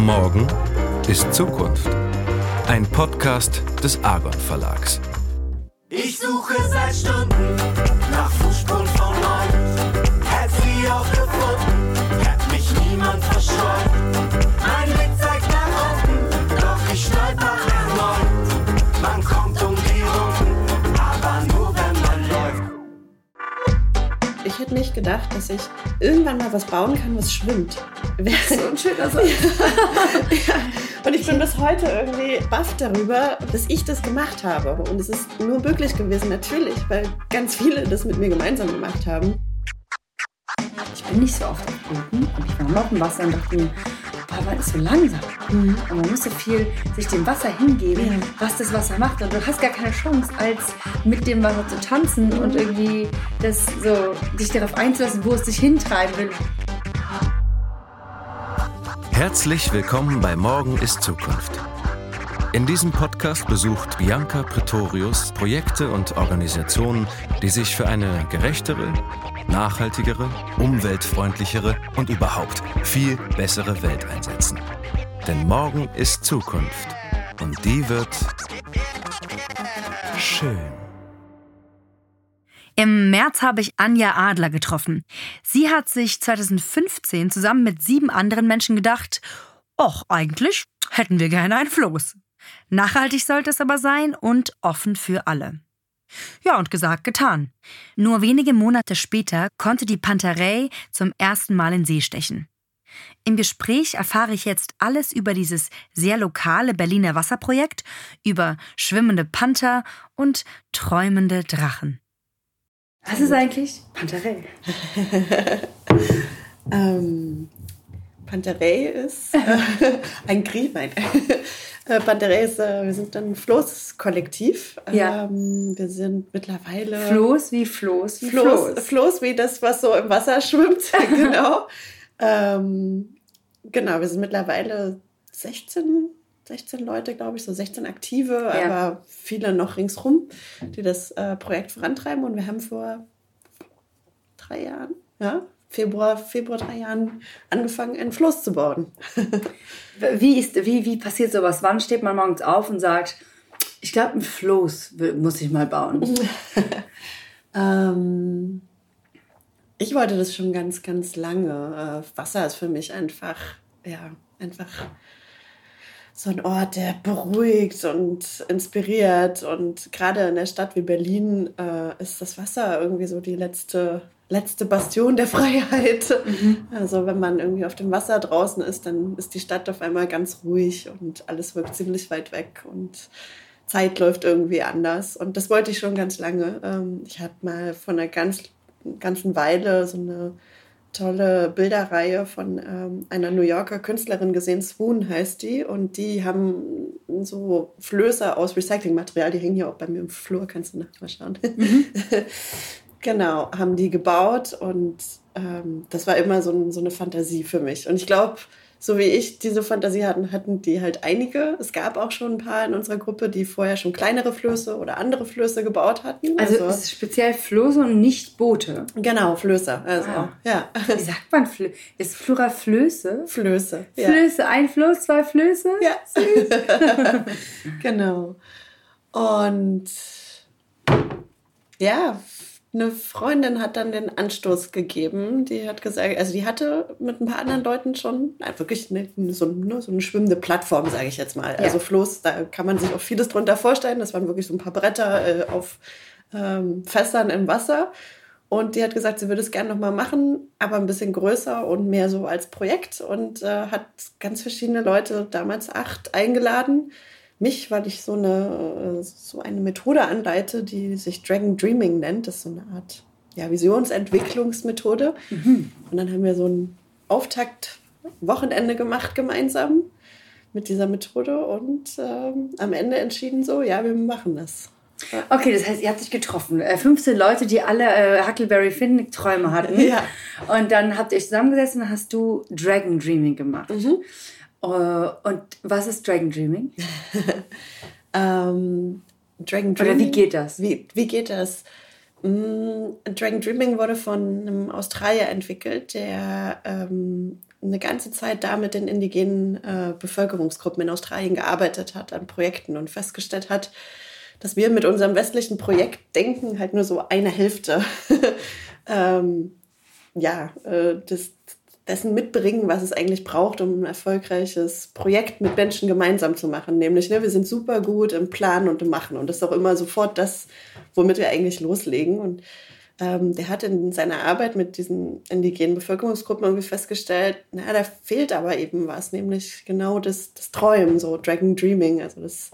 Morgen ist Zukunft. Ein Podcast des Argon Verlags. Ich suche seit Stunden nach Fußspuren von euch. Hätt sie auch gefunden, hätt mich niemand verscheut. Mein Blick zeigt nach unten, doch ich stolper erneut. Man kommt um die Runden, aber nur wenn man läuft. Ich hätte nicht gedacht, dass ich irgendwann mal was bauen kann, was schwimmt. Wäre so ein schöner Satz. ja. Und ich bin bis heute irgendwie baff darüber, dass ich das gemacht habe. Und es ist nur möglich gewesen, natürlich, weil ganz viele das mit mir gemeinsam gemacht haben. Ich bin nicht so oft auf Booten und ich war noch im Wasser und dachte mir, man ist so langsam. Und man muss so viel sich dem Wasser hingeben, was das Wasser macht. Und du hast gar keine Chance, als mit dem Wasser zu tanzen und irgendwie das so, dich darauf einzulassen, wo es dich hintreiben will. Herzlich willkommen bei Morgen ist Zukunft. In diesem Podcast besucht Bianca Pretorius Projekte und Organisationen, die sich für eine gerechtere, nachhaltigere, umweltfreundlichere und überhaupt viel bessere Welt einsetzen. Denn morgen ist Zukunft und die wird schön. Im März habe ich Anja Adler getroffen. Sie hat sich 2015 zusammen mit sieben anderen Menschen gedacht, och, eigentlich hätten wir gerne ein Floß. Nachhaltig sollte es aber sein und offen für alle. Ja, und gesagt, getan. Nur wenige Monate später konnte die Panterei zum ersten Mal in See stechen. Im Gespräch erfahre ich jetzt alles über dieses sehr lokale Berliner Wasserprojekt, über schwimmende Panther und träumende Drachen. Was ist eigentlich Panterei? ähm, Panterei ist äh, ein Krieg, nein. Äh, Panterei ist, äh, wir sind ein Floßkollektiv. Ja. Ähm, wir sind mittlerweile. Floß wie Floß wie Floß, Floß. Floß wie das, was so im Wasser schwimmt. genau. ähm, genau, wir sind mittlerweile 16, 16 Leute, glaube ich, so 16 Aktive, Ja. aber viele noch ringsrum, die das äh, Projekt vorantreiben. Und wir haben vor drei Jahren, ja, Februar, Februar drei Jahren angefangen, einen Floß zu bauen. Wie, ist, wie, wie passiert sowas? Wann steht man morgens auf und sagt, ich glaube, ein Floß muss ich mal bauen? Ähm, ich wollte das schon ganz, ganz lange. Äh, Wasser ist für mich einfach, ja, einfach so ein Ort, der beruhigt und inspiriert. Und gerade in der Stadt wie Berlin äh, ist das Wasser irgendwie so die letzte, letzte Bastion der Freiheit. Also wenn man irgendwie auf dem Wasser draußen ist, dann ist die Stadt auf einmal ganz ruhig und alles wirkt ziemlich weit weg und Zeit läuft irgendwie anders. Und das wollte ich schon ganz lange. Ähm, Ich hatte mal vor einer ganz, ganzen Weile so eine tolle Bilderreihe von ähm, einer New Yorker Künstlerin gesehen, Swoon heißt die. Und die haben so Flöße aus Recyclingmaterial, die hängen hier auch bei mir im Flur, kannst du nachher mal schauen. genau, haben die gebaut und ähm, das war immer so, ein, so eine Fantasie für mich. Und ich glaube, so wie ich diese Fantasie hatten, hatten die halt einige. Es gab auch schon ein paar in unserer Gruppe, die vorher schon kleinere Flöße oder andere Flöße gebaut hatten. Also, es ist speziell Flöße und nicht Boote. genau, Flöße. Also, Ah. ja. Wie sagt man Flö Ist Plural Flöße? Flöße. Ja. Flöße, ein Floß, zwei Flöße? Ja. genau. Und ja, eine Freundin hat dann den Anstoß gegeben. Die hat gesagt, also die hatte mit ein paar anderen Leuten schon na, wirklich eine, so, eine, so eine schwimmende Plattform, sage ich jetzt mal. Also Floß, da kann man sich auch vieles drunter vorstellen. Das waren wirklich so ein paar Bretter äh, auf ähm, Fässern im Wasser. Und die hat gesagt, sie würde es gerne nochmal machen, aber ein bisschen größer und mehr so als Projekt. Und äh, hat ganz verschiedene Leute, damals acht, eingeladen. Mich, weil ich so eine, äh, so eine Methode anleite, die sich Dragon Dreaming nennt. Das ist so eine Art ja, Visionsentwicklungsmethode. Und dann haben wir so ein Auftakt-Wochenende gemacht gemeinsam mit dieser Methode und ähm, am Ende entschieden so, ja, wir machen das. Okay, das heißt, ihr habt euch getroffen. Äh, 15 Leute, die alle äh, Huckleberry Finn-Träume hatten. Ja. Und dann habt ihr euch zusammengesessen und hast du Dragon Dreaming gemacht. Mhm. Äh, und was ist Dragon Dreaming? Ähm, Dragon Oder Dreaming. wie geht das? Wie, wie geht das? Mm, Dragon Dreaming wurde von einem Australier entwickelt, der ähm, eine ganze Zeit da mit den indigenen äh, Bevölkerungsgruppen in Australien gearbeitet hat, an Projekten und festgestellt hat, dass wir mit unserem westlichen Projekt denken halt nur so eine Hälfte ähm, ja, äh, des, dessen mitbringen, was es eigentlich braucht, um ein erfolgreiches Projekt mit Menschen gemeinsam zu machen. Nämlich, ne, wir sind super gut im Planen und im Machen. Und das ist auch immer sofort das, womit wir eigentlich loslegen. Und ähm, der hat in seiner Arbeit mit diesen indigenen Bevölkerungsgruppen irgendwie festgestellt, na, da fehlt aber eben was, nämlich genau das, das Träumen, so Dragon Dreaming, also das,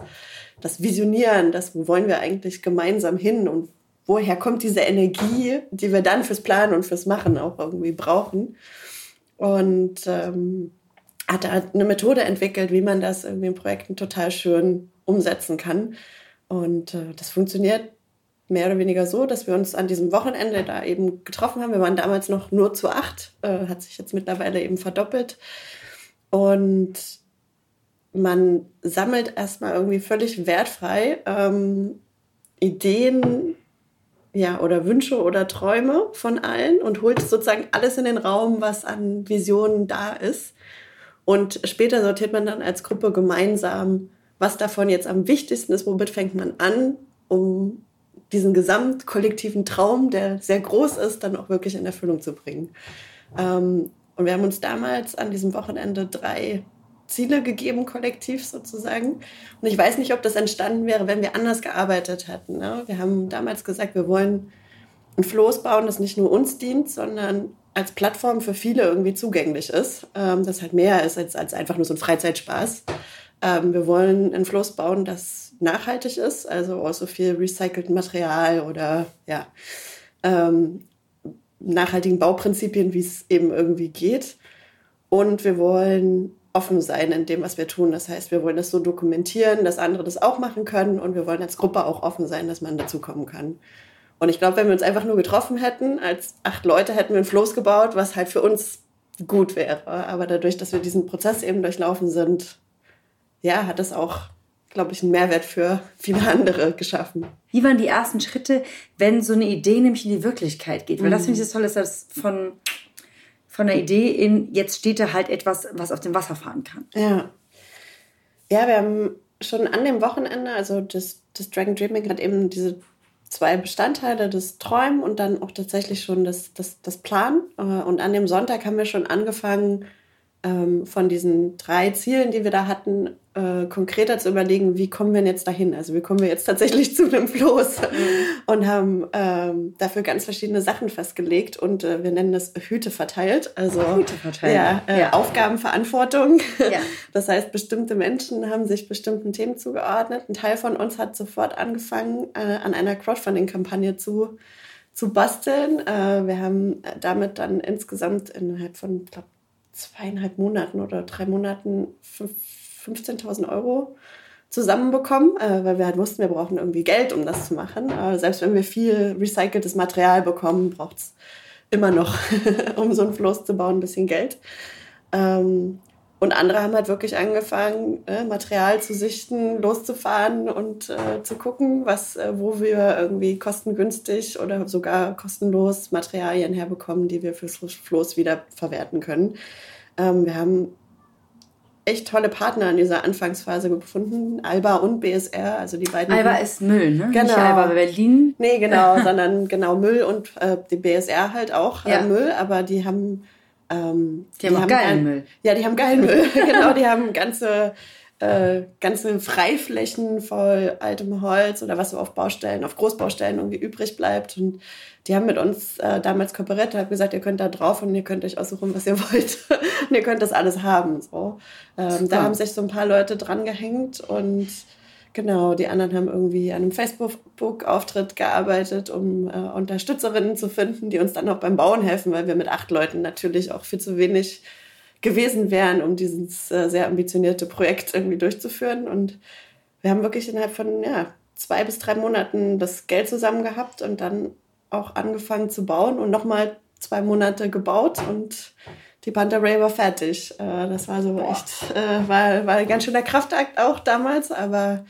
das Visionieren, das, wo wollen wir eigentlich gemeinsam hin und woher kommt diese Energie, die wir dann fürs Planen und fürs Machen auch irgendwie brauchen. Und ähm, hat da eine Methode entwickelt, wie man das irgendwie in Projekten total schön umsetzen kann. Und äh, das funktioniert mehr oder weniger so, dass wir uns an diesem Wochenende da eben getroffen haben. Wir waren damals noch nur zu acht, äh, hat sich jetzt mittlerweile eben verdoppelt. Und man sammelt erstmal irgendwie völlig wertfrei ähm, Ideen ja, oder Wünsche oder Träume von allen und holt sozusagen alles in den Raum, was an Visionen da ist. Und später sortiert man dann als Gruppe gemeinsam, was davon jetzt am wichtigsten ist, womit fängt man an, um diesen gesamtkollektiven Traum, der sehr groß ist, dann auch wirklich in Erfüllung zu bringen. Ähm, und wir haben uns damals an diesem Wochenende drei Ziele gegeben, kollektiv sozusagen. Und ich weiß nicht, ob das entstanden wäre, wenn wir anders gearbeitet hätten. Ne? Wir haben damals gesagt, wir wollen ein Floß bauen, das nicht nur uns dient, sondern als Plattform für viele irgendwie zugänglich ist. Ähm, das halt mehr ist als, als einfach nur so ein Freizeitspaß. Ähm, wir wollen ein Floß bauen, das nachhaltig ist, also aus so viel recyceltem Material oder ja, ähm, nachhaltigen Bauprinzipien, wie es eben irgendwie geht. Und wir wollen offen sein in dem, was wir tun. Das heißt, wir wollen das so dokumentieren, dass andere das auch machen können und wir wollen als Gruppe auch offen sein, dass man dazukommen kann. Und ich glaube, wenn wir uns einfach nur getroffen hätten, als acht Leute hätten wir ein Floß gebaut, was halt für uns gut wäre. Aber dadurch, dass wir diesen Prozess eben durchlaufen sind, ja, hat es auch, glaube ich, einen Mehrwert für viele andere geschaffen. Wie waren die ersten Schritte, wenn so eine Idee nämlich in die Wirklichkeit geht? Weil das finde ich das Tolle, dass das von, von der Idee in, jetzt steht da halt etwas, was auf dem Wasser fahren kann. Ja. Ja, wir haben schon an dem Wochenende, also das, das Dragon Dreaming hat eben diese zwei Bestandteile, das Träumen und dann auch tatsächlich schon das, das, das Plan. Äh, und an dem Sonntag haben wir schon angefangen, ähm, von diesen drei Zielen, die wir da hatten, äh, konkreter zu überlegen, wie kommen wir denn jetzt dahin? Also wie kommen wir jetzt tatsächlich zu einem Floß? Und haben ähm, dafür ganz verschiedene Sachen festgelegt und äh, wir nennen das Hüte verteilt. Also Hüte verteilt. Ja, äh, Ja. Aufgabenverantwortung. Ja. Das heißt, bestimmte Menschen haben sich bestimmten Themen zugeordnet. Ein Teil von uns hat sofort angefangen, äh, an einer Crowdfunding-Kampagne zu, zu basteln. Äh, wir haben damit dann insgesamt innerhalb von, glaube, zweieinhalb Monaten oder drei Monaten fünf- 15.000 Euro zusammenbekommen, äh, weil wir halt wussten, wir brauchen irgendwie Geld, um das zu machen. Äh, selbst wenn wir viel recyceltes Material bekommen, braucht es immer noch, um so ein Floß zu bauen, ein bisschen Geld. Ähm, und andere haben halt wirklich angefangen, äh, Material zu sichten, loszufahren und äh, zu gucken, was, äh, wo wir irgendwie kostengünstig oder sogar kostenlos Materialien herbekommen, die wir fürs Floß wieder verwerten können. Ähm, wir haben echt tolle Partner in dieser Anfangsphase gefunden, Alba und BSR, also die beiden. Alba ist Müll, ne? Genau. Nicht Alba Berlin. Nee, genau, sondern genau Müll und äh, die BSR halt auch Ja. äh, Müll, aber die haben. Ähm, Die haben auch geilen geil- Müll. Ja, die haben geilen Müll. genau, die haben ganze, äh, ganze Freiflächen voll altem Holz oder was so auf Baustellen, auf Großbaustellen irgendwie übrig bleibt. Und die haben mit uns äh, damals kooperiert und haben gesagt, ihr könnt da drauf und ihr könnt euch aussuchen, was ihr wollt. und ihr könnt das alles haben. So. Ähm, da haben sich so ein paar Leute dran gehängt und Genau, die anderen haben irgendwie an einem Facebook-Auftritt gearbeitet, um äh, Unterstützerinnen zu finden, die uns dann auch beim Bauen helfen, weil wir mit acht Leuten natürlich auch viel zu wenig gewesen wären, um dieses äh, sehr ambitionierte Projekt irgendwie durchzuführen. Und wir haben wirklich innerhalb von ja, zwei bis drei Monaten das Geld zusammen gehabt und dann auch angefangen zu bauen und nochmal zwei Monate gebaut und die Panther Ray war fertig. Äh, das war so echt, äh, war, war ein ganz schöner Kraftakt auch damals, aber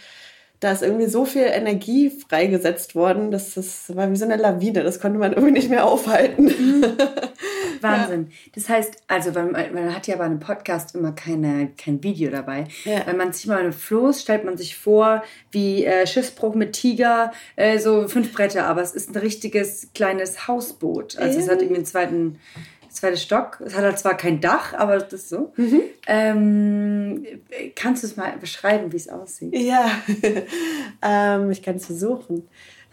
da ist irgendwie so viel Energie freigesetzt worden, dass das war wie so eine Lawine. Das konnte man irgendwie nicht mehr aufhalten. Wahnsinn. Ja. Das heißt, also man, man, hat ja bei einem Podcast immer keine, kein Video dabei. Ja. Wenn man sich mal einen Floß, stellt man sich vor, wie äh, Schiffsbruch mit Tiger, äh, so fünf Bretter, aber es ist ein richtiges kleines Hausboot. Also ja. es hat irgendwie einen zweiten zweite Stock. Es hat halt zwar kein Dach, aber das ist so. Mhm. Ähm, kannst du es mal beschreiben, wie es aussieht? Ja, ähm, ich kann es versuchen.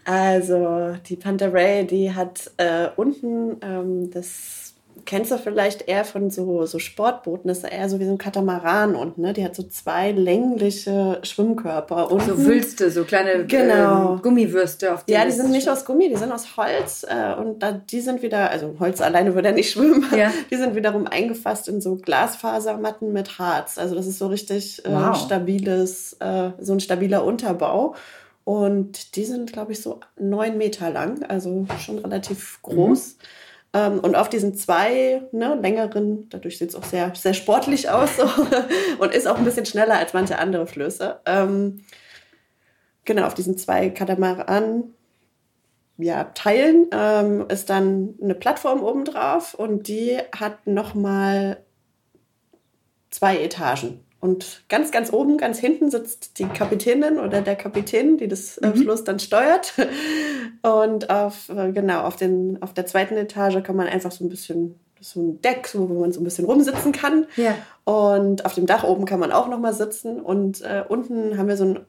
Also die Panterei, die hat äh, unten ähm, das kennst du vielleicht eher von so, so Sportbooten, das ist eher so wie so ein Katamaran unten, ne? Die hat so zwei längliche Schwimmkörper. Unten. So Wülste, so kleine genau. ähm, Gummiwürste. Auf ja, die sind nicht aus Gummi, die sind aus Holz äh, und da, die sind wieder, also Holz alleine würde ja nicht schwimmen, ja. die sind wiederum eingefasst in so Glasfasermatten mit Harz. Also das ist so richtig äh, wow. stabiles, äh, so ein stabiler Unterbau. Und die sind, glaube ich, so neun Meter lang, also schon relativ groß. Mhm. Ähm, und auf diesen zwei ne, längeren, dadurch sieht es auch sehr, sehr sportlich aus so, und ist auch ein bisschen schneller als manche andere Flöße. Ähm, genau, auf diesen zwei Katamaran ja, Teilen ähm, ist dann eine Plattform oben drauf und die hat nochmal zwei Etagen. Und ganz, ganz oben, ganz hinten sitzt die Kapitänin oder der Kapitän, die das äh, mhm. Floß dann steuert. Und auf, äh, genau, auf, den, auf der zweiten Etage kann man einfach so ein bisschen, so ein Deck, wo man so ein bisschen rumsitzen kann. Ja. Und auf dem Dach oben kann man auch nochmal sitzen. Und äh, unten haben wir so ein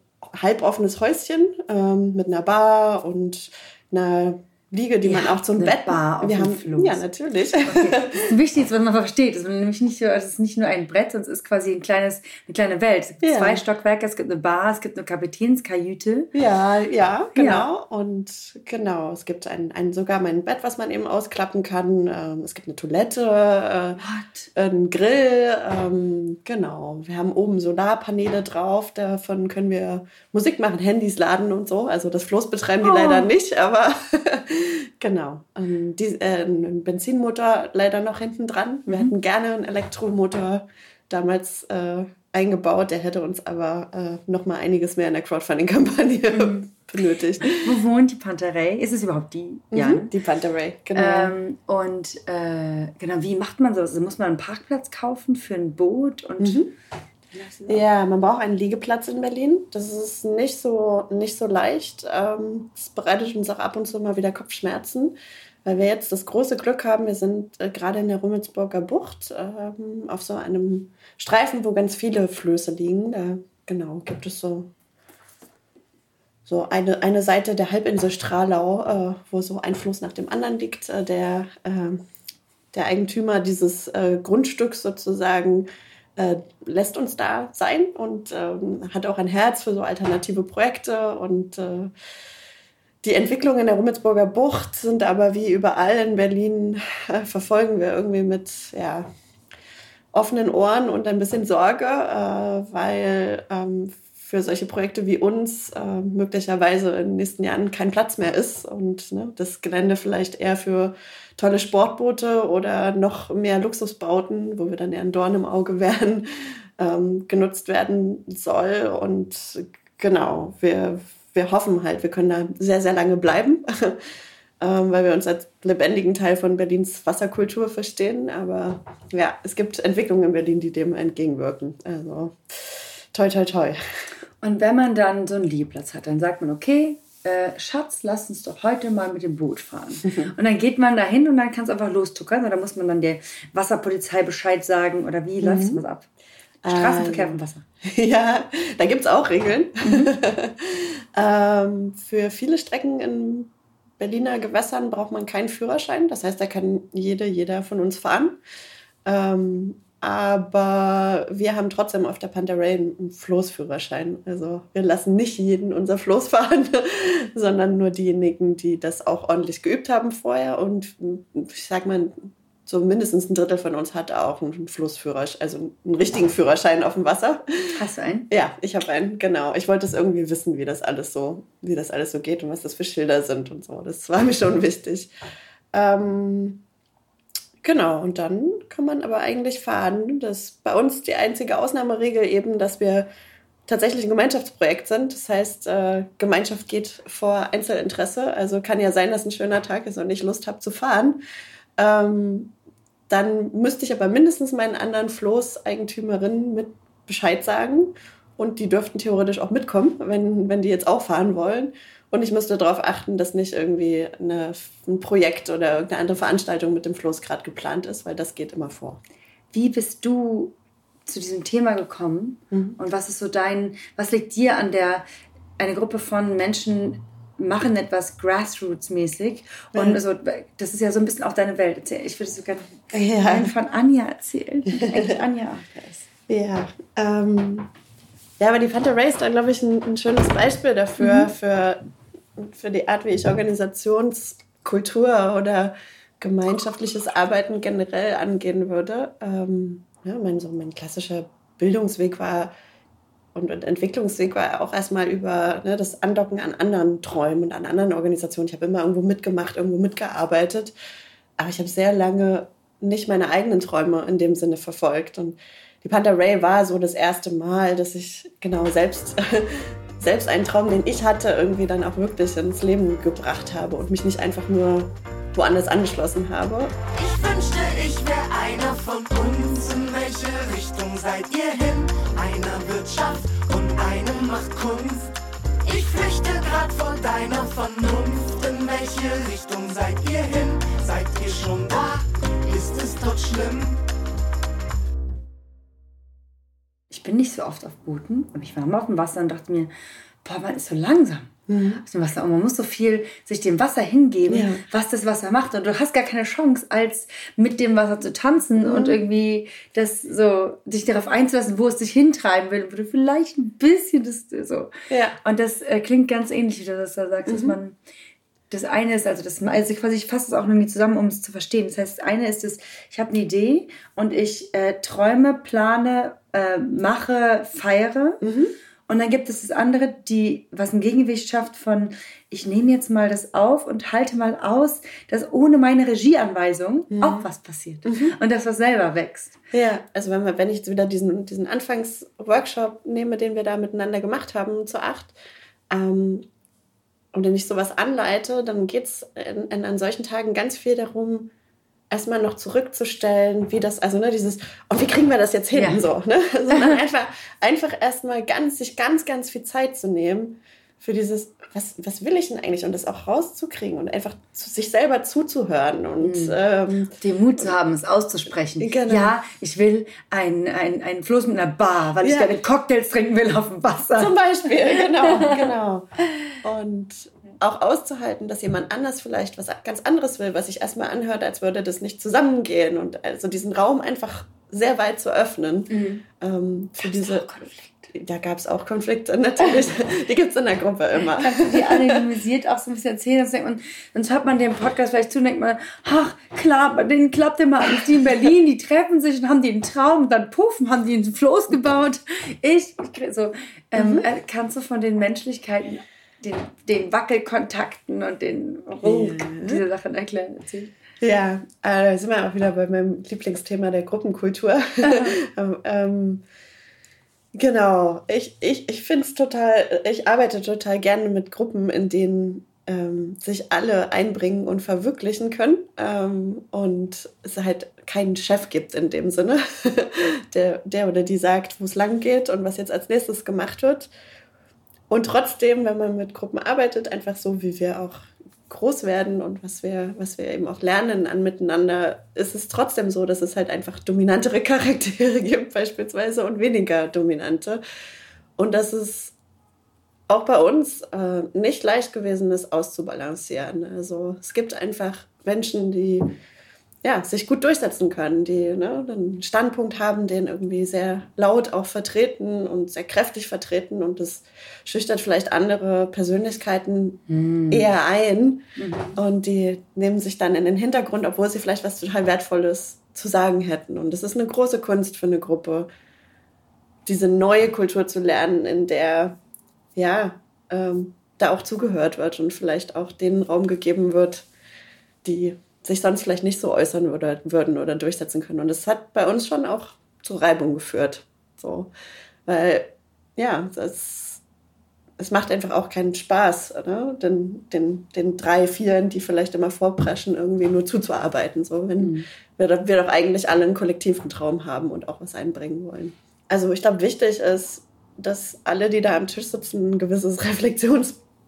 halboffenes Häuschen ähm, mit einer Bar und einer Liege, die ja, man auch zum Bett. Bar auf wir haben, Floß. Ja, natürlich. Okay. Das ist wichtig, was man versteht. Es ist nämlich nicht, so, es ist nicht nur ein Brett, sondern es ist quasi ein kleines, eine kleine Welt. Es gibt ja. zwei Stockwerke, es gibt eine Bar, es gibt eine Kapitänskajüte. Ja, ja, genau. Ja. Und genau, es gibt ein, ein sogar mein Bett, was man eben ausklappen kann. Ähm, es gibt eine Toilette, äh, einen Grill. Ähm, genau. Wir haben oben Solarpaneele drauf. Davon können wir Musik machen, Handys laden und so. Also das Floß betreiben die oh. leider nicht, aber genau. Ähm, die, äh, ein Benzinmotor leider noch hinten dran. Wir mhm. hätten gerne einen Elektromotor damals äh, eingebaut. Der hätte uns aber äh, noch mal einiges mehr in der Crowdfunding-Kampagne mhm. benötigt. Wo wohnt die Panterei? Ist es überhaupt die? Mhm, ja, die Panterei, genau. Ähm, und äh, genau, wie macht man das? Also muss man einen Parkplatz kaufen für ein Boot und mhm. Ja, man braucht einen Liegeplatz in Berlin. Das ist nicht so, nicht so leicht. Ähm, das bereitet uns auch ab und zu mal wieder Kopfschmerzen, weil wir jetzt das große Glück haben, wir sind äh, gerade in der Rummelsburger Bucht ähm, auf so einem Streifen, wo ganz viele Flöße liegen. Da genau gibt es so, so eine, eine Seite der Halbinsel Stralau, äh, wo so ein Fluss nach dem anderen liegt. Äh, der, äh, der Eigentümer dieses Grundstücks sozusagen äh, lässt uns da sein und ähm, hat auch ein Herz für so alternative Projekte und äh, die Entwicklungen in der Rummelsburger Bucht sind aber wie überall in Berlin, äh, verfolgen wir irgendwie mit ja, offenen Ohren und ein bisschen Sorge, äh, weil ähm, für solche Projekte wie uns äh, möglicherweise in den nächsten Jahren kein Platz mehr ist und ne, das Gelände vielleicht eher für tolle Sportboote oder noch mehr Luxusbauten, wo wir dann eher ein Dorn im Auge werden, ähm, genutzt werden soll. Und genau, wir, wir hoffen halt, wir können da sehr, sehr lange bleiben. ähm, weil wir uns als lebendigen Teil von Berlins Wasserkultur verstehen. Aber ja, es gibt Entwicklungen in Berlin, die dem entgegenwirken. Also toi, toi, toi. Und wenn man dann so einen Liegeplatz hat, dann sagt man, okay, äh, Schatz, lass uns doch heute mal mit dem Boot fahren. und dann geht man dahin und dann kann es einfach lostuckern oder muss man dann der Wasserpolizei Bescheid sagen oder wie mhm. läuft es ab? Straßenverkehr vom Wasser. Ja, da gibt es auch Regeln. Mhm. ähm, für viele Strecken in Berliner Gewässern braucht man keinen Führerschein. Das heißt, da kann jede, jeder von uns fahren. Ähm, aber wir haben trotzdem auf der Panterei einen Floßführerschein. Also wir lassen nicht jeden unser Floß fahren, sondern nur diejenigen, die das auch ordentlich geübt haben vorher. Und ich sag mal, so mindestens ein Drittel von uns hat auch einen Flussführerschein, also einen richtigen Führerschein auf dem Wasser. Hast du einen? Ja, ich habe einen, genau. Ich wollte es irgendwie wissen, wie das alles so, wie das alles so geht und was das für Schilder sind und so. Das war mir schon wichtig. Ähm, Genau, und dann kann man aber eigentlich fahren. Das ist bei uns die einzige Ausnahmeregel eben, dass wir tatsächlich ein Gemeinschaftsprojekt sind. Das heißt, äh, Gemeinschaft geht vor Einzelinteresse. Also kann ja sein, dass ein schöner Tag ist und ich Lust habe zu fahren. Ähm, dann müsste ich aber mindestens meinen anderen Floßeigentümerinnen mit Bescheid sagen. Und die dürften theoretisch auch mitkommen, wenn, wenn die jetzt auch fahren wollen. Und ich müsste darauf achten, dass nicht irgendwie eine, ein Projekt oder irgendeine andere Veranstaltung mit dem Floß gerade geplant ist, weil das geht immer vor. Wie bist du zu diesem Thema gekommen? Mhm. Und was ist so dein, was liegt dir an der, eine Gruppe von Menschen machen etwas Grassroots-mäßig. Und also, das ist ja so ein bisschen auch deine Welt. Ich würde so gerne ja. von Anja erzählen. Eigentlich Anja auch Ja, ähm, ja, aber die Fanta ist da, glaube ich, ein, ein, schönes Beispiel dafür, mhm. für, für die Art, wie ich Organisationskultur oder gemeinschaftliches Arbeiten generell angehen würde. Ähm, ja, mein, so mein klassischer Bildungsweg war und, und Entwicklungsweg war auch erstmal über ne, das Andocken an anderen Träumen und an anderen Organisationen. Ich habe immer irgendwo mitgemacht, irgendwo mitgearbeitet, aber ich habe sehr lange nicht meine eigenen Träume in dem Sinne verfolgt. Und die Panther Ray war so das erste Mal, dass ich genau selbst, selbst einen Traum, den ich hatte, irgendwie dann auch wirklich ins Leben gebracht habe und mich nicht einfach nur woanders angeschlossen habe. Ich wünschte, ich wäre einer von uns. In welche Richtung seid ihr hin? Einer Wirtschaft und einem macht Kunst. Ich flüchte grad vor deiner Vernunft. In welche Richtung seid ihr hin? Seid ihr schon da? Ist es dort schlimm? Bin nicht so oft auf Booten, aber ich war mal auf dem Wasser und dachte mir, boah, man ist so langsam. Mhm. Aus dem Wasser. Und man muss so viel sich dem Wasser hingeben, ja. was das Wasser macht. Und du hast gar keine Chance, als mit dem Wasser zu tanzen mhm. und irgendwie das so, dich darauf einzulassen, wo es dich hintreiben will, wo du vielleicht ein bisschen das so. Ja. Und das äh, klingt ganz ähnlich, wie du das da sagst, mhm. dass man das eine ist, also das, also ich, ich fasse es auch irgendwie zusammen, um es zu verstehen. Das heißt, das eine ist es, ich habe eine Idee und ich äh, träume, plane, äh, mache, feiere. Mhm. Und dann gibt es das andere, die, was ein Gegengewicht schafft von, ich nehme jetzt mal das auf und halte mal aus, dass ohne meine Regieanweisung mhm. auch was passiert. Mhm. Und dass was selber wächst. Ja, also wenn, wir, wenn ich jetzt wieder diesen, diesen Anfangsworkshop nehme, den wir da miteinander gemacht haben, zu acht, ähm, und wenn ich sowas anleite, dann geht es an solchen Tagen ganz viel darum, erstmal noch zurückzustellen, wie das, also ne, dieses, und wie kriegen wir das jetzt hin, ja. so, ne? Sondern einfach, einfach erstmal ganz, sich ganz, ganz viel Zeit zu nehmen für dieses, was, was will ich denn eigentlich und das auch rauszukriegen und einfach zu sich selber zuzuhören und mhm. ähm, den Mut zu haben, es auszusprechen. Genau. Ja, ich will ein, ein, Floß mit einer Bar, weil ja. ich gerne Cocktails trinken will auf dem Wasser. Zum Beispiel, genau, genau. Und auch auszuhalten, dass jemand anders vielleicht was ganz anderes will, was sich erstmal anhört, als würde das nicht zusammengehen und also diesen Raum einfach sehr weit zu öffnen mhm. ähm, für diese da gab es auch Konflikte, natürlich. Die gibt es in der Gruppe immer. Kannst du die anonymisiert auch so ein bisschen erzählen? Und sonst hört man den Podcast vielleicht zu und denkt man, ach, klar, denen klappt immer alles. Die in Berlin, die treffen sich und haben die einen Traum dann puffen, haben die einen Floß gebaut. Ich, ich so, ähm, mhm. Äh, kannst du von den Menschlichkeiten den, den Wackelkontakten und den Ruck, ja. diese Sachen erklären. Erzählen. Ja, äh, da sind wir auch wieder bei meinem Lieblingsthema der Gruppenkultur. ähm, ähm, genau, ich, ich, ich finde es total, ich arbeite total gerne mit Gruppen, in denen ähm, sich alle einbringen und verwirklichen können ähm, und es halt keinen Chef gibt in dem Sinne, der, der oder die sagt, wo es lang geht und was jetzt als nächstes gemacht wird, und trotzdem, wenn man mit Gruppen arbeitet, einfach so, wie wir auch groß werden und was wir, was wir eben auch lernen an miteinander, ist es trotzdem so, dass es halt einfach dominantere Charaktere gibt, beispielsweise, und weniger dominante. Und dass es auch bei uns äh, nicht leicht gewesen ist, auszubalancieren. Also es gibt einfach Menschen, die ja, sich gut durchsetzen können, die ne, einen Standpunkt haben, den irgendwie sehr laut auch vertreten und sehr kräftig vertreten und das schüchtert vielleicht andere Persönlichkeiten mhm. eher ein mhm. und die nehmen sich dann in den Hintergrund, obwohl sie vielleicht was total Wertvolles zu sagen hätten. Und das ist eine große Kunst für eine Gruppe, diese neue Kultur zu lernen, in der ja ähm, da auch zugehört wird und vielleicht auch den Raum gegeben wird, die sich sonst vielleicht nicht so äußern oder, würden oder durchsetzen können. Und das hat bei uns schon auch zu Reibung geführt. So. Weil ja, das, es macht einfach auch keinen Spaß, ne? den, den, den drei, vieren, die vielleicht immer vorpreschen, irgendwie nur zuzuarbeiten. So, wenn mhm. wir, wir doch eigentlich alle einen kollektiven Traum haben und auch was einbringen wollen. Also ich glaube, wichtig ist, dass alle, die da am Tisch sitzen, ein gewisses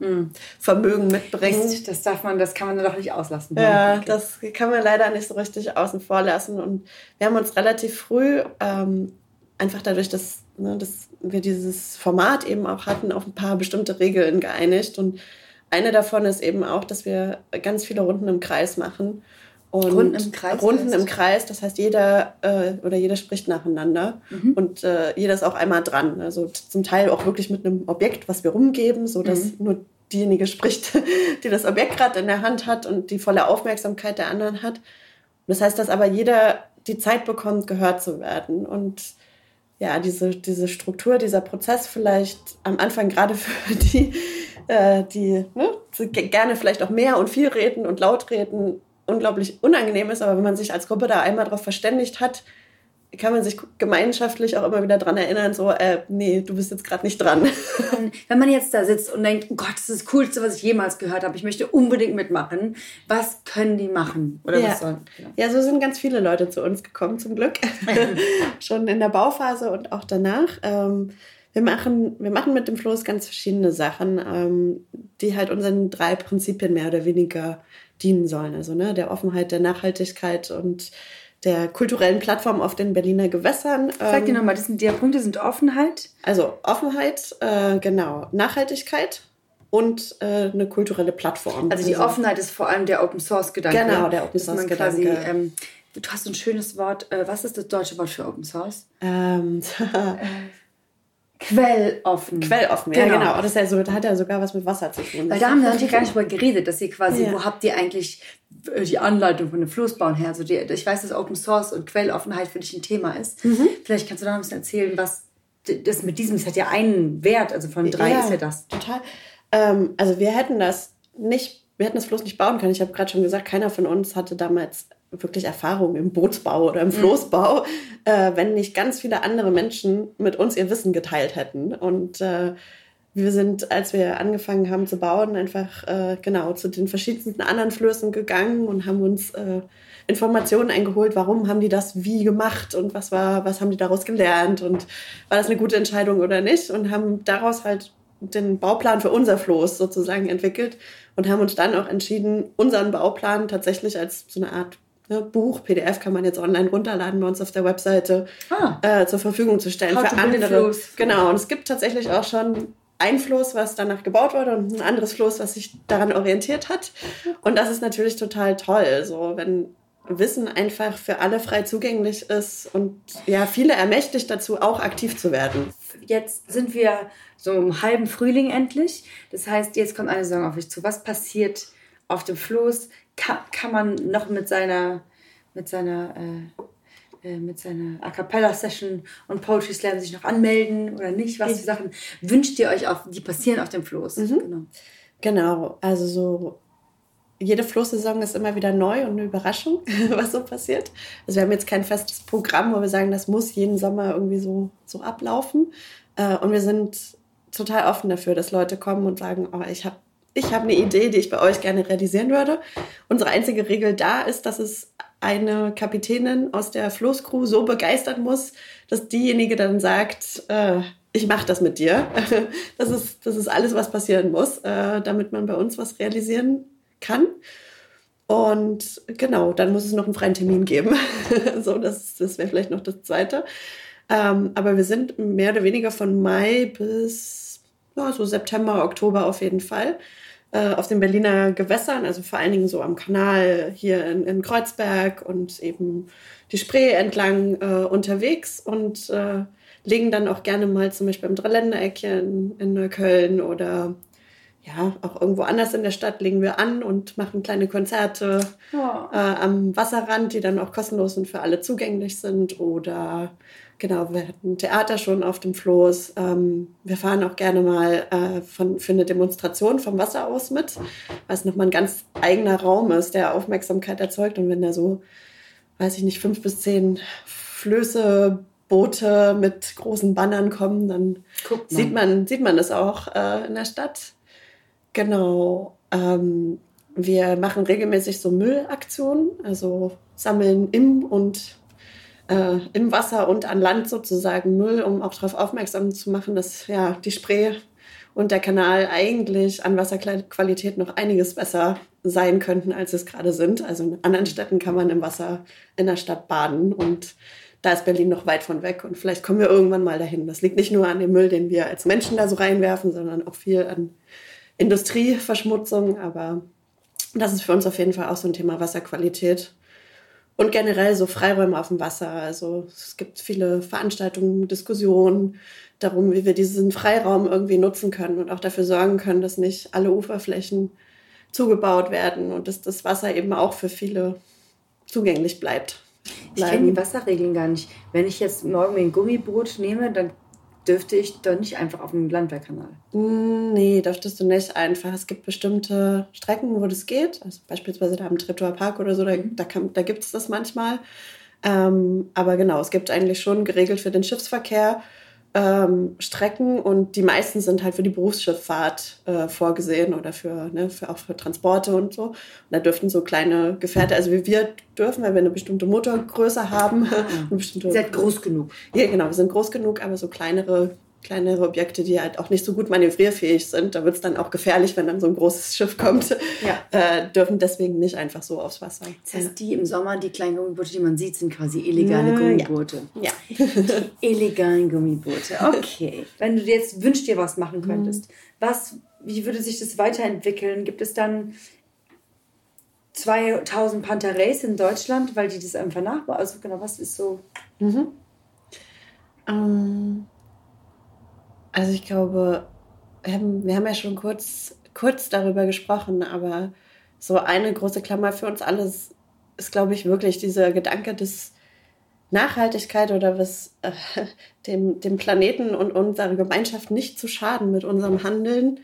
Reflexionsvermögen mitbringen. Das darf man, das kann man doch nicht auslassen. Ja, okay. das kann man leider nicht so richtig außen vor lassen. Und wir haben uns relativ früh ähm, einfach dadurch, dass, ne, dass wir dieses Format eben auch hatten, auf ein paar bestimmte Regeln geeinigt. Und eine davon ist eben auch, dass wir ganz viele Runden im Kreis machen. Und Runden im Kreis? Runden im Kreis, das heißt, jeder äh, oder jeder spricht nacheinander mhm. und äh, jeder ist auch einmal dran. Also zum Teil auch wirklich mit einem Objekt, was wir rumgeben, sodass mhm. nur diejenige spricht, die das Objekt gerade in der Hand hat und die volle Aufmerksamkeit der anderen hat. Und das heißt, dass aber jeder die Zeit bekommt, gehört zu werden. Und ja, diese, diese Struktur, dieser Prozess vielleicht am Anfang gerade für die, äh, die ne, gerne vielleicht auch mehr und viel reden und laut reden, unglaublich unangenehm ist, aber wenn man sich als Gruppe da einmal darauf verständigt hat, kann man sich gemeinschaftlich auch immer wieder daran erinnern, so, äh, nee, du bist jetzt gerade nicht dran. Wenn man jetzt da sitzt und denkt, oh Gott, das ist das Coolste, was ich jemals gehört habe, ich möchte unbedingt mitmachen, was können die machen? Oder ja. was sollen? Ja. ja, so sind ganz viele Leute zu uns gekommen, zum Glück. Schon in der Bauphase und auch danach. Ähm, wir machen, wir machen mit dem Floß ganz verschiedene Sachen, ähm, die halt unseren drei Prinzipien mehr oder weniger dienen sollen. Also ne, der Offenheit, der Nachhaltigkeit und der kulturellen Plattform auf den Berliner Gewässern. Sag dir ähm, nochmal, die Punkte sind Offenheit. Also Offenheit, äh, genau, Nachhaltigkeit und äh, eine kulturelle Plattform. Also die also, Offenheit ist vor allem der Open Source Gedanke. Genau, der Open Source Gedanke. Quasi, ähm, du hast ein schönes Wort. Äh, was ist das deutsche Wort für Open Source? Ähm, Quelloffen. Quelloffen, ja, genau. genau. Das, ja so, hat ja sogar was mit Wasser zu tun. Weil da haben wir natürlich gar nicht drüber geredet, dass ihr quasi, ja. wo habt ihr eigentlich äh, die Anleitung von dem Flussbauen her? Also die, ich weiß, dass Open Source und Quelloffenheit für dich ein Thema ist. Mhm. Vielleicht kannst du da noch ein bisschen erzählen, was das mit diesem, das hat ja einen Wert, also von drei ja, ist ja das. Total. Ähm, also wir hätten das nicht, wir hätten das Floß nicht bauen können. Ich habe gerade schon gesagt, keiner von uns hatte damals wirklich Erfahrung im Bootsbau oder im mhm. Floßbau, mhm. äh, wenn nicht ganz viele andere Menschen mit uns ihr Wissen geteilt hätten. Und äh, wir sind, als wir angefangen haben zu bauen, einfach äh, genau zu den verschiedensten anderen Flößen gegangen und haben uns äh, Informationen eingeholt, warum haben die das wie gemacht und was war, was haben die daraus gelernt und war das eine gute Entscheidung oder nicht und haben daraus halt den Bauplan für unser Floß sozusagen entwickelt und haben uns dann auch entschieden, unseren Bauplan tatsächlich als so eine Art ne, Buch, PDF kann man jetzt online runterladen bei uns auf der Webseite ah. äh, zur Verfügung zu stellen How für andere. Genau, und es gibt tatsächlich auch schon ein Floß, was danach gebaut wurde und ein anderes Floß, was sich daran orientiert hat. Und das ist natürlich total toll, so wenn Wissen einfach für alle frei zugänglich ist und ja, viele ermächtigt dazu, auch aktiv zu werden. Jetzt sind wir so im halben Frühling endlich. Das heißt, jetzt kommt eine Saison auf euch zu. Was passiert auf dem Floß? Kann, kann man noch mit seiner, mit seiner, äh, äh, mit seiner A Cappella Session und Poetry Slam sich noch anmelden oder nicht? Was für Sachen wünscht ihr euch, auf, die passieren auf dem Floß? Mhm. Genau. genau, also so jede Floßsaison ist immer wieder neu und eine Überraschung, was so passiert. Also wir haben jetzt kein festes Programm, wo wir sagen, das muss jeden Sommer irgendwie so, so ablaufen. Äh, und wir sind total offen dafür, dass Leute kommen und sagen, oh, ich habe ich habe eine Idee, die ich bei euch gerne realisieren würde. Unsere einzige Regel da ist, dass es eine Kapitänin aus der Floßcrew so begeistern muss, dass diejenige dann sagt, äh, ich mache das mit dir. Das ist, das ist alles, was passieren muss, äh, damit man bei uns was realisieren kann. Und genau, dann muss es noch einen freien Termin geben. so, das, das wäre vielleicht noch das Zweite. Ähm, aber wir sind mehr oder weniger von Mai bis ja, so September, Oktober auf jeden Fall äh, auf den Berliner Gewässern, also vor allen Dingen so am Kanal hier in, in Kreuzberg und eben die Spree entlang äh, unterwegs und äh, legen dann auch gerne mal zum Beispiel im Dreiländereckchen in Neukölln oder ja, auch irgendwo anders in der Stadt legen wir an und machen kleine Konzerte ja. äh, am Wasserrand, die dann auch kostenlos und für alle zugänglich sind. Oder Genau, wir hatten Theater schon auf dem Floß. Ähm, wir fahren auch gerne mal äh, von, für eine Demonstration vom Wasser aus mit, weil es nochmal ein ganz eigener Raum ist, der Aufmerksamkeit erzeugt. Und wenn da so, weiß ich nicht, fünf bis zehn Flöße, Boote mit großen Bannern kommen, dann man. sieht man, sieht man das auch äh, in der Stadt. Genau. Ähm, wir machen regelmäßig so Müllaktionen, also sammeln im und äh, im Wasser und an Land sozusagen Müll, um auch darauf aufmerksam zu machen, dass ja die Spree und der Kanal eigentlich an Wasserqualität noch einiges besser sein könnten, als es gerade sind. Also in anderen Städten kann man im Wasser in der Stadt baden und da ist Berlin noch weit von weg und vielleicht kommen wir irgendwann mal dahin. Das liegt nicht nur an dem Müll, den wir als Menschen da so reinwerfen, sondern auch viel an Industrieverschmutzung, aber das ist für uns auf jeden Fall auch so ein Thema Wasserqualität. Und generell so Freiräume auf dem Wasser. Also es gibt viele Veranstaltungen, Diskussionen darum, wie wir diesen Freiraum irgendwie nutzen können und auch dafür sorgen können, dass nicht alle Uferflächen zugebaut werden und dass das Wasser eben auch für viele zugänglich bleibt. Ich kenne die Wasserregeln gar nicht. Wenn ich jetzt morgen mir ein Gummiboot nehme, dann dürfte ich doch nicht einfach auf dem Landwehrkanal. Mm, Nee, dürftest du nicht einfach. Es gibt bestimmte Strecken, wo das geht. Also beispielsweise da am Treptower Park oder so, da, da, kann- da gibt es das manchmal. Ähm, aber genau, es gibt eigentlich schon geregelt für den Schiffsverkehr ähm, Strecken und die meisten sind halt für die Berufsschifffahrt äh, vorgesehen oder für, ne, für auch für Transporte und so. Und da dürften so kleine Gefährte, also wie wir dürfen, weil wir eine bestimmte Motorgröße haben. Eine bestimmte, Ihr seid groß genug. ja, genau, wir sind groß genug, aber so kleinere, kleinere Objekte, die halt auch nicht so gut manövrierfähig sind, da wird es dann auch gefährlich, wenn dann so ein großes Schiff kommt, Ja. äh, dürfen deswegen nicht einfach so aufs Wasser. Das heißt, die im Sommer, die kleinen Gummiboote, die man sieht, sind quasi illegale Ja, Gummiboote. ja. Illegalen Gummiboote. Okay. Wenn du jetzt wünschst dir was machen könntest, was, wie würde sich das weiterentwickeln? Gibt es dann 2000 Pantheres in Deutschland, weil die das einfach nachbauen? Also genau, was ist so? Ähm, also ich glaube, wir haben, wir haben ja schon kurz, kurz darüber gesprochen, aber so eine große Klammer für uns alle ist, ist glaube ich, wirklich dieser Gedanke des Nachhaltigkeit oder was äh, dem, dem Planeten und unserer Gemeinschaft nicht zu schaden mit unserem Handeln,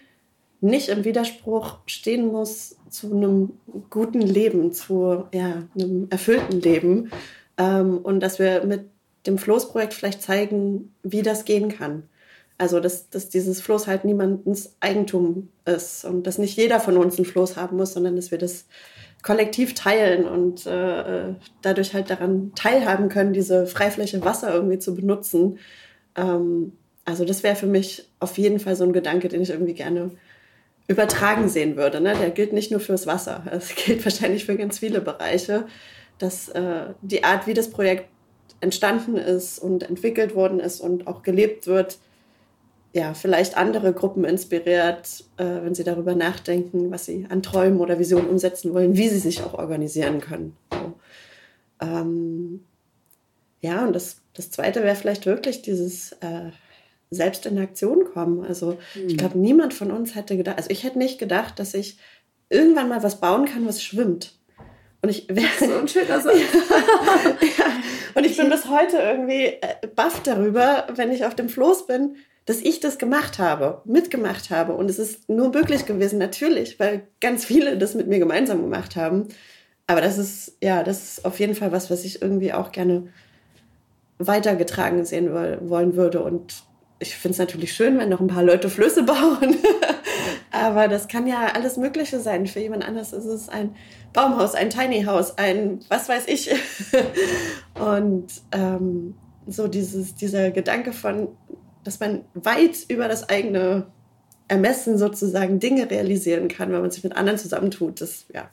nicht im Widerspruch stehen muss zu einem guten Leben, zu ja, einem erfüllten Leben. Ähm, und dass wir mit dem Floßprojekt vielleicht zeigen, wie das gehen kann. Also, dass, dass dieses Floß halt niemandens Eigentum ist und dass nicht jeder von uns ein Floß haben muss, sondern dass wir das kollektiv teilen und äh, dadurch halt daran teilhaben können, diese Freifläche Wasser irgendwie zu benutzen. Ähm, also das wäre für mich auf jeden Fall so ein Gedanke, den ich irgendwie gerne übertragen sehen würde. Ne? Der gilt nicht nur fürs Wasser, es gilt wahrscheinlich für ganz viele Bereiche, dass äh, die Art, wie das Projekt entstanden ist und entwickelt worden ist und auch gelebt wird, ja, vielleicht andere Gruppen inspiriert, äh, wenn sie darüber nachdenken, was sie an Träumen oder Visionen umsetzen wollen, wie sie sich auch organisieren können. So. Ähm, ja, und das, das Zweite wäre vielleicht wirklich dieses äh, selbst in Aktion kommen. Also ich glaube, niemand von uns hätte gedacht, also ich hätte nicht gedacht, dass ich irgendwann mal was bauen kann, was schwimmt. Und ich wäre So ein schöner Satz. ja. Und ich bin bis heute irgendwie äh, baff darüber, wenn ich auf dem Floß bin, dass ich das gemacht habe, mitgemacht habe. Und es ist nur möglich gewesen, natürlich, weil ganz viele das mit mir gemeinsam gemacht haben. Aber das ist, ja, das ist auf jeden Fall was, was ich irgendwie auch gerne weitergetragen sehen woll- wollen würde. Und ich finde es natürlich schön, wenn noch ein paar Leute Flüsse bauen. Aber das kann ja alles Mögliche sein. Für jemand anders ist es ein Baumhaus, ein Tiny House, ein was weiß ich. Und ähm, so dieses, dieser Gedanke von, dass man weit über das eigene Ermessen sozusagen Dinge realisieren kann, wenn man sich mit anderen zusammentut, das, ja,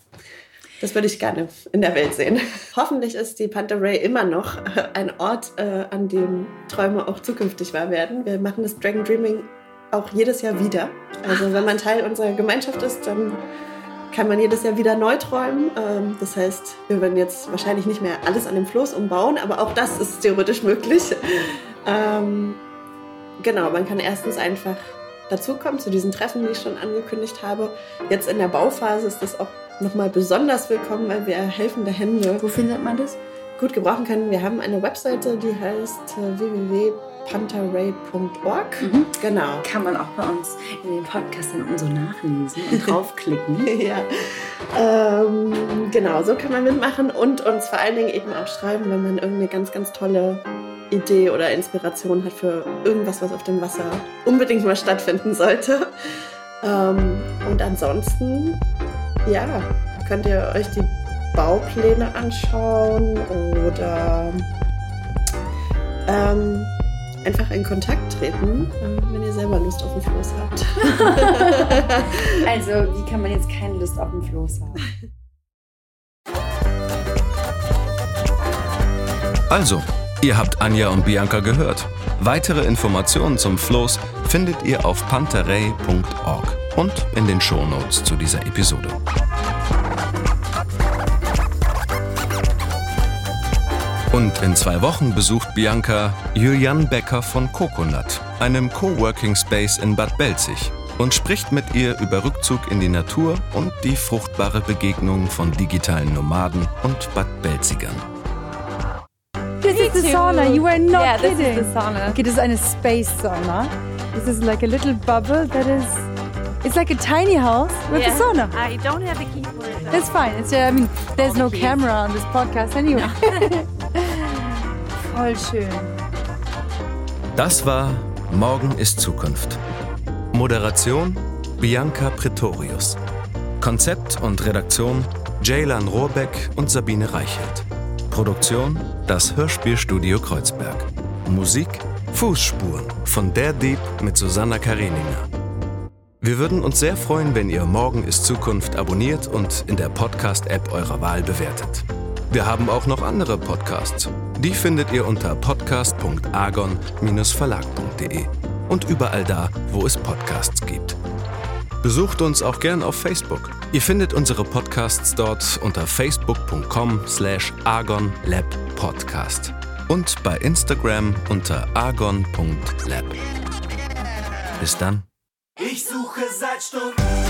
das würde ich gerne in der Welt sehen. Hoffentlich ist die Panther Ray immer noch äh, ein Ort, äh, an dem Träume auch zukünftig wahr werden. Wir machen das Dragon Dreaming auch jedes Jahr wieder. Also wenn man Teil unserer Gemeinschaft ist, dann kann man jedes Jahr wieder neu träumen. Ähm, das heißt, wir werden jetzt wahrscheinlich nicht mehr alles an dem Floß umbauen, aber auch das ist theoretisch möglich. Ähm, genau, man kann erstens einfach dazukommen zu diesen Treffen, die ich schon angekündigt habe. Jetzt in der Bauphase ist das auch nochmal besonders willkommen, weil wir helfende Hände Wo findet man das? gut gebrauchen können. Wir haben eine Webseite, die heißt äh, www.pantaray.org. Genau. Kann man auch bei uns in den Podcast dann so nachlesen und draufklicken. ja. Ähm, genau, so kann man mitmachen und uns vor allen Dingen eben auch schreiben, wenn man irgendeine ganz, ganz tolle Idee oder Inspiration hat für irgendwas, was auf dem Wasser unbedingt mal stattfinden sollte. Ähm, und ansonsten, ja, könnt ihr euch die Baupläne anschauen oder ähm, einfach in Kontakt treten, äh, wenn ihr selber Lust auf den Floß habt. Also, wie kann man jetzt keine Lust auf den Floß haben? Also, ihr habt Anja und Bianca gehört. Weitere Informationen zum Floß findet ihr auf panterei.org und in den Shownotes zu dieser Episode. Und in zwei Wochen besucht Bianca Julian Becker von Coconut, einem Coworking Space in Bad Belzig, und spricht mit ihr über Rückzug in die Natur und die fruchtbare Begegnung von digitalen Nomaden und Bad Belzigern. Sauna. You were not Yeah, this is kidding. the sauna. Okay, das ist eine Space Sauna. This is like a little bubble that is. It's like a tiny house with a sauna. I don't have a key for it. though. That's fine. It's, uh, I mean, there's no keys. camera on this podcast anyway. Voll schön. Das war Morgen ist Zukunft. Moderation Bianca Pretorius. Konzept und Redaktion Jaylan Rohrbeck und Sabine Reichelt. Produktion das Hörspielstudio Kreuzberg. Musik Fußspuren von Der Dieb mit Susanna Karenina. Wir würden uns sehr freuen, wenn ihr Morgen ist Zukunft abonniert und in der Podcast-App eurer Wahl bewertet. Wir haben auch noch andere Podcasts. Die findet ihr unter podcast.argon-verlag.de und überall da, wo es Podcasts gibt. Besucht uns auch gern auf Facebook. Ihr findet unsere Podcasts dort unter facebook.com slash argonlabpodcast und bei Instagram unter argon.lab. Bis dann. Ich suche seit Stunden